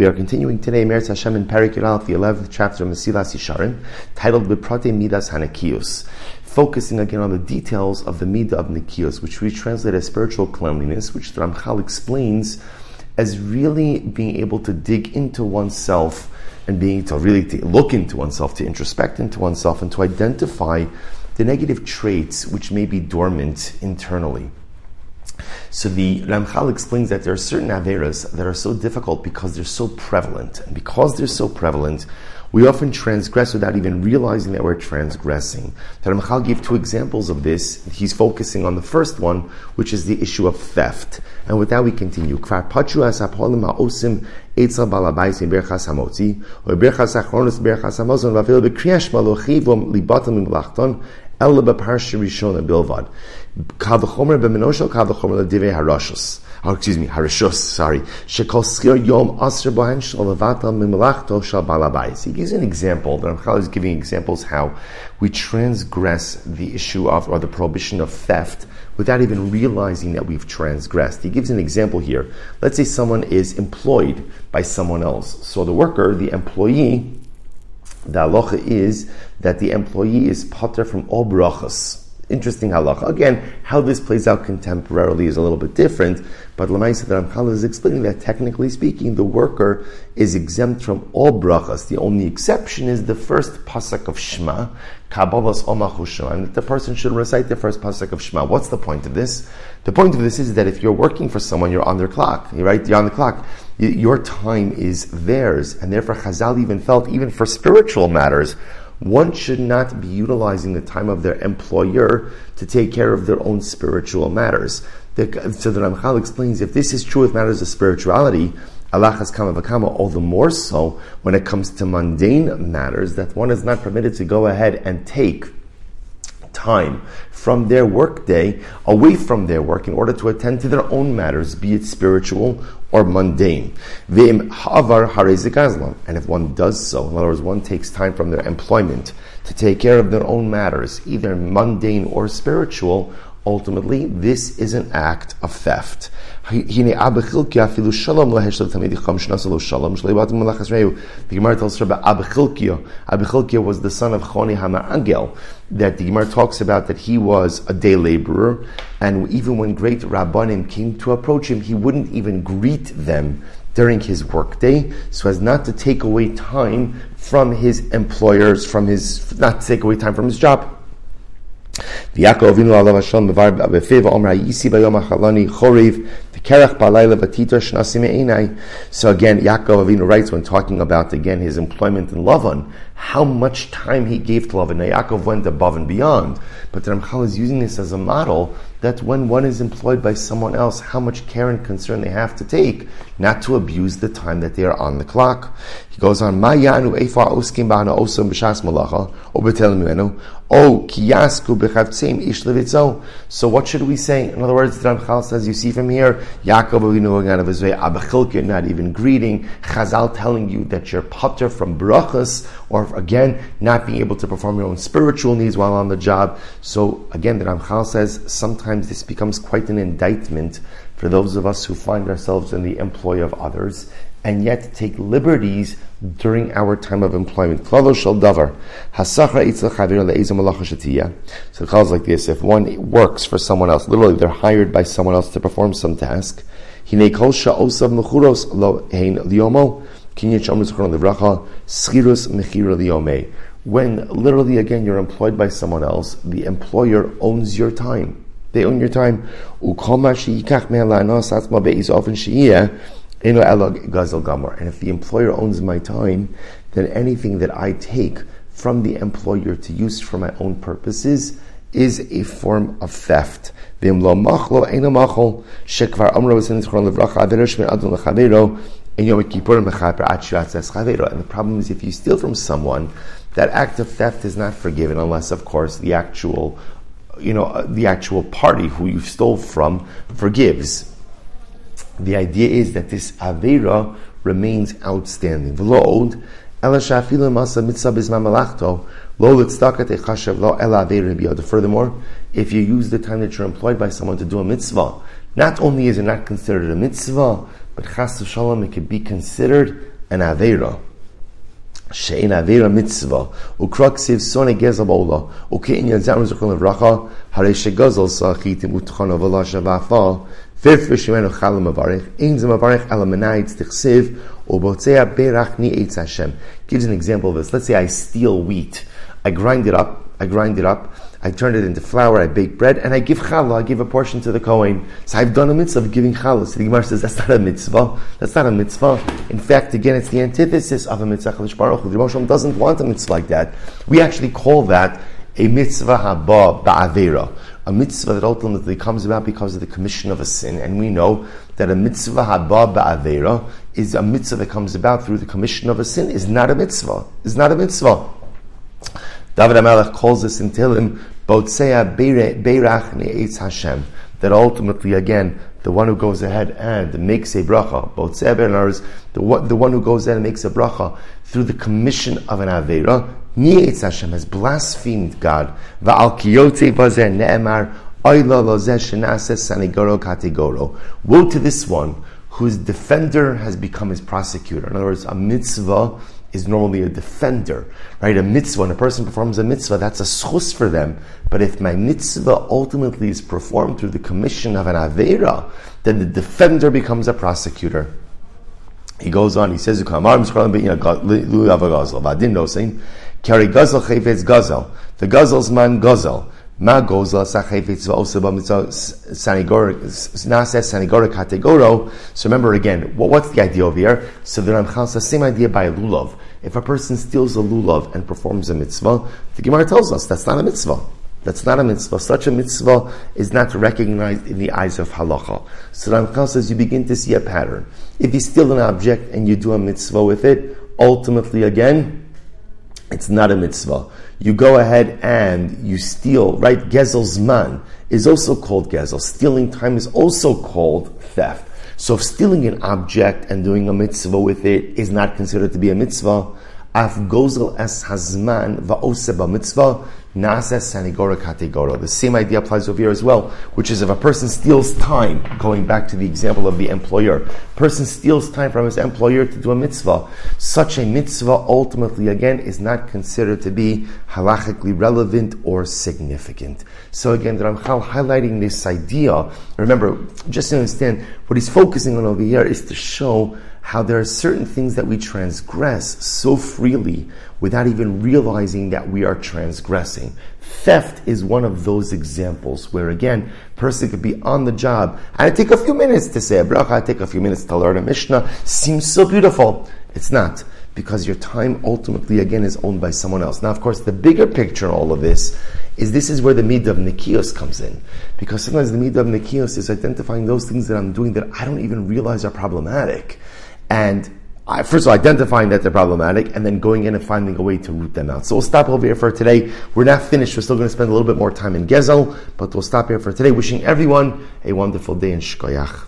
We are continuing today, Meretz Hashem in Perik the 11th chapter of Mesilas Yesharim, titled Beprate Midas Hanakius, focusing again on the details of the Midah of Nikios, which we translate as spiritual cleanliness, which the Ramchal explains as really being able to dig into oneself and being to really to look into oneself, to introspect into oneself, and to identify the negative traits which may be dormant internally. So the Ramchal explains that there are certain averas that are so difficult because they're so prevalent. And because they're so prevalent, we often transgress without even realizing that we're transgressing. The Ramchal gave two examples of this. He's focusing on the first one, which is the issue of theft. And with that we continue. Kvar pachu as apolim ha'osim etzel balabais in berchas hamotzi, or berchas achronis berchas hamozon, vavil bekriyash malochivom libatam imlachton, el beparsha rishon bilvad. Kavachomer b'menoshel kavachomer ledivei harashos. Oh, excuse me, harashos, sorry. Shekol skir yom asr bohen shalavata mimalachto shal balabais. He gives an example, the Ramchal is giving examples how we transgress the issue of, or the prohibition of theft without even realizing that we've transgressed. He gives an example here. Let's say someone is employed by someone else. So the worker, the employee, the halacha is that the employee is potter from all brachas interesting halacha. Again, how this plays out contemporarily is a little bit different, but Lamay Lamaisa that Ramchal is explaining that technically speaking, the worker is exempt from all brachas. The only exception is the first pasuk of Shema, Kabbalas Omach and that the person should recite the first pasuk of Shema. What's the point of this? The point of this is that if you're working for someone, you're on their clock. Right, you're on the clock. Your time is theirs, and therefore Chazal even felt, even for spiritual matters, one should not be utilizing the time of their employer to take care of their own spiritual matters. The, so the Ramchal explains if this is true with matters of spirituality, al achas kama v'kama, all the more so when it comes to mundane matters, that one is not permitted to go ahead and take time from their workday away from their work in order to attend to their own matters, be it spiritual or mundane. And if one does so, in other words, one takes time from their employment to take care of their own matters, either mundane or spiritual, ultimately this is an act of theft. The Gemara tells us about Abichilkia. Abichilkia was the son of Choni HaMe'agel, that the Gemara talks about that he was a day laborer, and even when great Rabbanim came to approach him, he wouldn't even greet them during his workday, so as not to take away time from his employers, from his, not to take away time from his job. V'Yakov Avinu Alav Hashem Mevar B'Fiv Omra Yisi Bayom Achalani Chorev V'Kerach Balayla V'Titor Shnasim Einai. So again, Yaakov Avinu writes when talking about again his employment in Lavan, how much time he gave to Lavan. Now Yaakov went above and beyond, but the Ramchal is using this as a model that when one is employed by someone else, how much care and concern they have to take not to abuse the time that they are on the clock. He goes on, o betel mimenu, o kiyasku. So what should we say? In other words, the Ramchal says, you see from here, Yaakov Avinu his way, abachilke, not even greeting, Chazal telling you that you're potter from brachas, or again, not being able to perform your own spiritual needs while on the job. So again, the Ramchal says, sometimes this becomes quite an indictment for those of us who find ourselves in the employ of others and yet take liberties during our time of employment. So it calls like this, if one works for someone else, literally they're hired by someone else to perform some task, when literally again you're employed by someone else, the employer owns your time. They own your time. And if the employer owns my time, then anything that I take from the employer to use for my own purposes is a form of theft. And the problem is if you steal from someone, that act of theft is not forgiven unless, of course, the actual you know, the actual party who you stole from forgives. The idea is that this Avera remains outstanding. Furthermore, if you use the time that you're employed by someone to do a mitzvah, not only is it not considered a mitzvah, but chas shalom it could be considered an avera. Shein avera mitzvah, ukrok siv sone gezel bola, ukein yadzam zechon levracha, hare shegazel sachitim fifth v'shemenu chalam avarich, ein zem avarich ala menayit tichsiv, ubotzea berach ni eitz. Gives an example of this. Let's say I steal wheat. I grind it up, I grind it up, I turn it into flour, I bake bread, and I give challah, I give a portion to the Kohen. So I've done a mitzvah of giving challah. So the Gemara says, that's not a mitzvah. That's not a mitzvah. In fact, again, it's the antithesis of a mitzvah. Chalish Baruch The doesn't want a mitzvah like that. We actually call that a mitzvah haba ba'avera. A mitzvah that ultimately comes about because of the commission of a sin. And we know that a mitzvah haba ba'avera is a mitzvah that comes about through the commission of a sin, is not a mitzvah. Is not a mitzvah. David HaMelech calls this in Tehillim, Botzea Beirach Ne'etz Hashem, that ultimately, again, the one who goes ahead and makes a bracha, Botzea Beirach, the one, the one who goes ahead and makes a bracha through the commission of an Aveira, Ne'etz Hashem has blasphemed God. Va'al kiyote bazer ne'emar, Oila lozeh shenase sanigoro kategoro. Woe to this one whose defender has become his prosecutor. In other words, a mitzvah is normally a defender, right? A mitzvah, when a person performs a mitzvah, that's a zchus for them. But if my mitzvah ultimately is performed through the commission of an avera, then the defender becomes a prosecutor. He goes on, he says, Carry. The gazel's man gazel. Ma gozel sachayvetz va'osa b'mitzvah sanigoric kategoro. So remember again, what's the idea over here? So the Ramchal says, same idea by lulav. If a person steals a lulav and performs a mitzvah, the Gemara tells us that's not a mitzvah. That's not a mitzvah. Such a mitzvah is not recognized in the eyes of halacha. So Ramchal says you begin to see a pattern. If you steal an object and you do a mitzvah with it, ultimately again, it's not a mitzvah. You go ahead and you steal, right? Gezel's man is also called gezel. Stealing time is also called theft. So if stealing an object and doing a mitzvah with it is not considered to be a mitzvah, af gozel es hazman va'ose mitzvah nasa sanigora kategoro. The same idea applies over here as well, which is if a person steals time, going back to the example of the employer, person steals time from his employer to do a mitzvah, such a mitzvah ultimately again is not considered to be halachically relevant or significant. So again, the Ramchal highlighting this idea, remember, just to understand, what he's focusing on over here is to show how there are certain things that we transgress so freely without even realizing that we are transgressing. Theft is one of those examples where again, person could be on the job and it take a few minutes to say a bracha, I take a few minutes to learn a Mishnah, seems so beautiful. It's not. Because your time ultimately again is owned by someone else. Now, of course, the bigger picture in all of this is this is where the midah of nikios comes in. Because sometimes the midah of nikios is identifying those things that I'm doing that I don't even realize are problematic. And I, first of all, identifying that they're problematic and then going in and finding a way to root them out. So we'll stop over here for today. We're not finished. We're still going to spend a little bit more time in Gezel, but we'll stop here for today. Wishing everyone a wonderful day in Shkoyach.